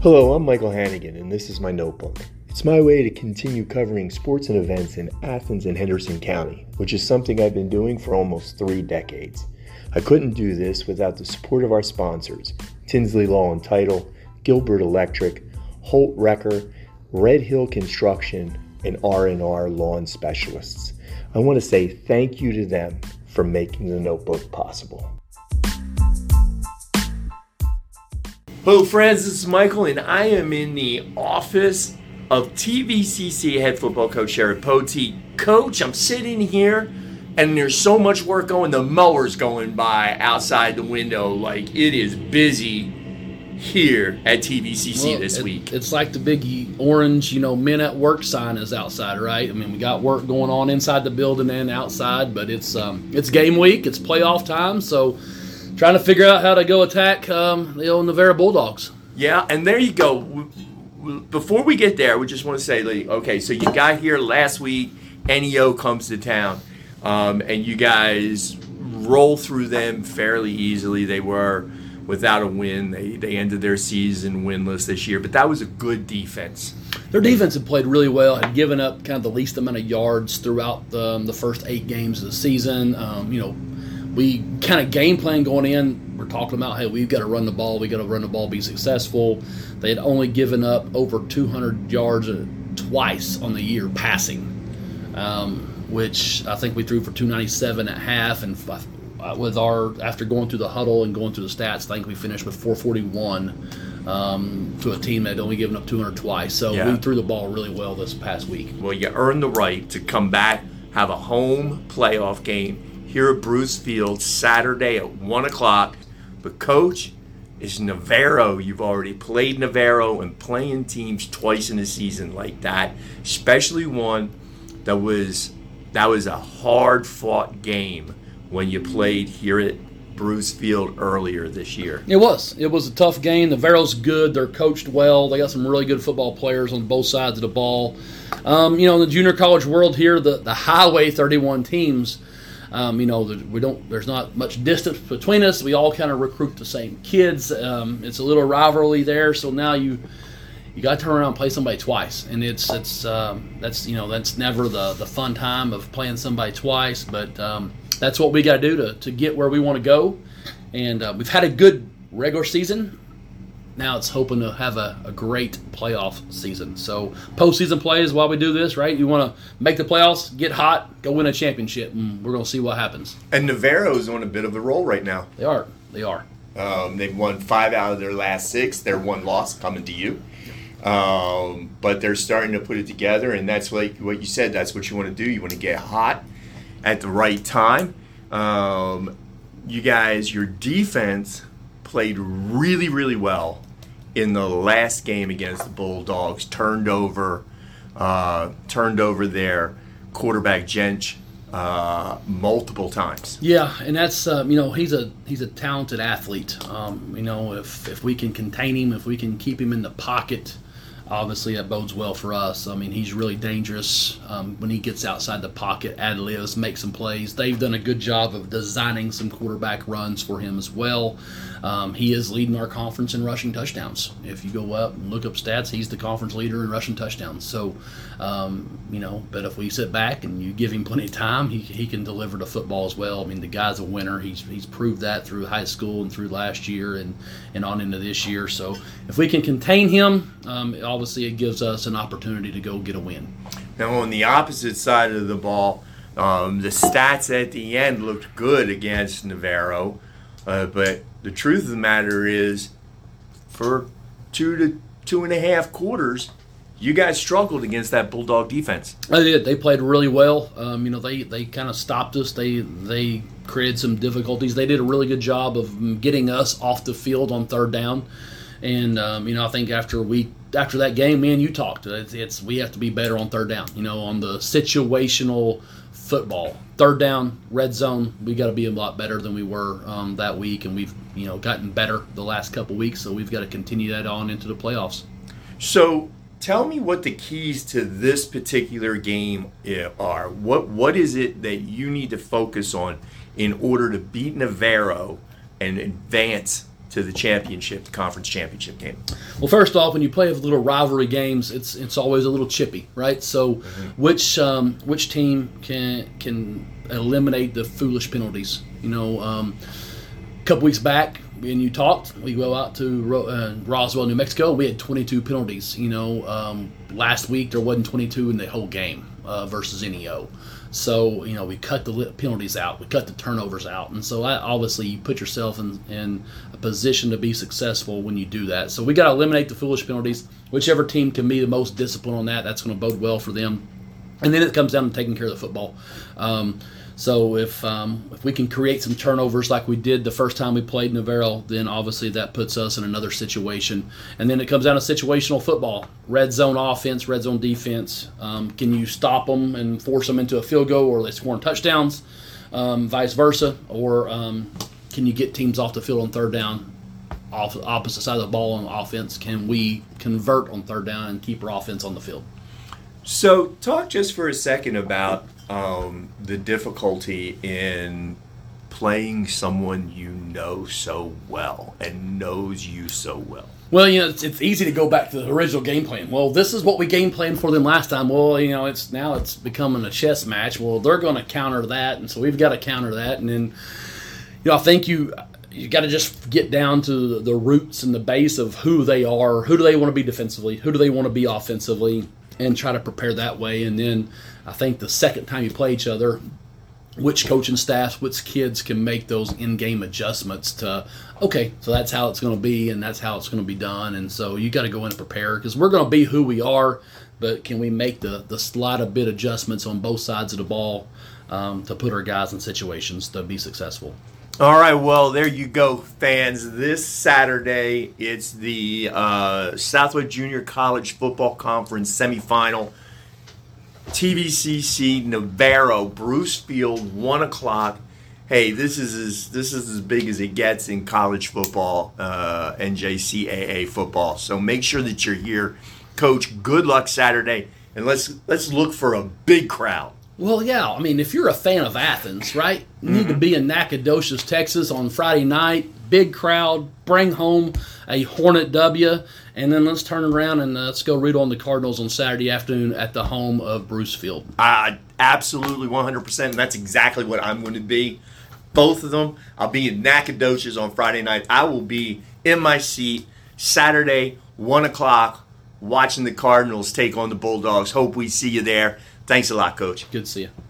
Hello, I'm Michael Hannigan, and this is my notebook. It's my way to continue covering sports and events in Athens and Henderson County, which is something I've been doing for almost three decades. I couldn't do this without the support of our sponsors Tinsley Law and Title, Gilbert Electric, Holt Wrecker, Red Hill Construction, and R&R Lawn Specialists. I want to say thank you to them for making the notebook possible. Hello, friends. This is Michael, and I am in the office of TVCC head football coach Sherard Poteete. Coach, I'm sitting here, and there's so much work going. The mower's going by outside the window. Like it is busy here at TVCC Well, this it- week. It's like the big orange, you know, men at work sign is outside, right? I mean, we got work going on inside the building and outside, but it's um, it's game week, it's playoff time, so trying to figure out how to go attack um, the old Navarro Bulldogs. Yeah, and there you go. Before we get there, we just want to say, like, okay, so you got here last week. NEO comes to town, um, and you guys roll through them fairly easily. They were without a win. They they ended their season winless this year, but that was a good defense. Their defense had played really well, had given up kind of the least amount of yards throughout the, um, the first eight games of the season. Um, you know, we kind of game plan going in. We're talking about, hey, we've got to run the ball. We got to run the ball, be successful. They had only given up over 200 yards uh, twice on the year passing, um, which I think we threw for 297 at half. And uh, with our after going through the huddle and going through the stats, I think we finished with 441 um, to a team that had only given up 200 twice. So Yeah. we threw the ball really well this past week. Well, you earned the right to come back, have a home playoff game here at Bruce Field Saturday at one o'clock. But coach, is Navarro. You've already played Navarro and playing teams twice in a season like that, especially one that was that was a hard fought game when you played here at Bruce Field earlier this year. It was. It was a tough game. Navarro's good. They're coached well. They got some really good football players on both sides of the ball. Um, you know, in the junior college world here, the, the highway 31 teams, um, you know, we don't. There's not much distance between us. We all kind of recruit the same kids. Um, it's a little rivalry there. So now you you got to turn around and play somebody twice, and it's it's um, that's you know that's never the the fun time of playing somebody twice, but um, that's what we got to do to to get where we want to go. And uh, we've had a good regular season. Now it's hoping to have a, a great playoff season. So postseason play is why we do this, right? You want to make the playoffs, get hot, go win a championship, and we're going to see what happens. And Navarro's on a bit of a roll right now. They are, they are. Um, they've won five out of their last six. Their one loss coming to you. Um, but they're starting to put it together, and that's like what you said. That's what you want to do. You want to get hot at the right time. Um, you guys, your defense played really, really well in the last game against the Bulldogs. Turned over, uh, turned over their quarterback Jentsch uh, multiple times. Yeah, and that's um, you know he's a he's a talented athlete. Um, you know if if we can contain him, if we can keep him in the pocket, obviously that bodes well for us. I mean he's really dangerous um, when he gets outside the pocket, ad libs, makes some plays. They've done a good job of designing some quarterback runs for him as well. Um, he is leading our conference in rushing touchdowns. If you go up and look up stats, he's the conference leader in rushing touchdowns. So, um, you know, but if we sit back and you give him plenty of time, he, he can deliver the football as well. I mean, the guy's a winner. He's, he's proved that through high school and through last year and, and on into this year. So if we can contain him, um, obviously it gives us an opportunity to go get a win. Now, on the opposite side of the ball, um, the stats at the end looked good against Navarro, uh, but the truth of the matter is, for two to two and a half quarters, you guys struggled against that Bulldog defense. They did. They played really well. Um, you know, they, they kind of stopped us. They they created some difficulties. They did a really good job of getting us off the field on third down. And um, you know, I think after we after that game, me and you talked. It's, it's we have to be better on third down. You know, on the situational football, third down, red zone. We got to be a lot better than we were um, that week, and we've you know gotten better the last couple weeks. So we've got to continue that on into the playoffs. So, tell me what the keys to this particular game are. What what is it that you need to focus on in order to beat Navarro and advance to the championship, the conference championship game? Well, first off, when you play little rivalry games, it's it's always a little chippy, right? So, mm-hmm. which um, which team can can eliminate the foolish penalties? You know, um, a couple weeks back, and you talked, we go out to uh, Roswell, New Mexico. We had 22 penalties. You know, um, last week there wasn't 22 in the whole game uh, versus NEO. So you know we cut the penalties out, we cut the turnovers out, and so I, obviously you put yourself in, in a position to be successful when you do that. So we got to eliminate the foolish penalties. Whichever team can be the most disciplined on that, that's going to bode well for them. And then it comes down to taking care of the football. Um, so if um, if we can create some turnovers like we did the first time we played Navarro, then obviously that puts us in another situation. And then it comes down to situational football, red zone offense, red zone defense. Um, can you stop them and force them into a field goal, or they scoring touchdowns, um, vice versa, or um, can you get teams off the field on third down? Off opposite side of the ball on offense, can we convert on third down and keep our offense on the field? So, talk just for a second about um, the difficulty in playing someone you know so well and knows you so well. Well, you know, it's, it's easy to go back to the original game plan. Well, this is what we game planned for them last time. Well, you know, it's now it's becoming a chess match. Well, they're going to counter that, and so we've got to counter that. And then, you know, I think you you got to just get down to the, the roots and the base of who they are. Who do they want to be defensively? Who do they want to be offensively? And try to prepare that way. And then I think the second time you play each other, which coaching staffs, which kids can make those in-game adjustments to, okay, so that's how it's going to be, and that's how it's going to be done, and so you got to go in and prepare because we're going to be who we are, but can we make the the slight a bit adjustments on both sides of the ball um, to put our guys in situations to be successful? All right, well, there you go, fans. This Saturday, it's the uh, Southwest Junior College Football Conference semifinal. TVCC Navarro, Bruce Field, one o'clock. Hey, this is as this is as big as it gets in college football, uh, NJCAA football. So make sure that you're here, Coach. Good luck Saturday, and let's let's look for a big crowd. Well, yeah. I mean, if you're a fan of Athens, right? You need to be in Nacogdoches, Texas on Friday night. Big crowd. Bring home a Hornet W. And then let's turn around and uh, let's go root on the Cardinals on Saturday afternoon at the home of Bruce Field. Uh, absolutely 100%. And that's exactly what I'm going to be. Both of them. I'll be in Nacogdoches on Friday night. I will be in my seat Saturday, 1 o'clock, watching the Cardinals take on the Bulldogs. Hope we see you there. Thanks a lot, Coach. Good to see you.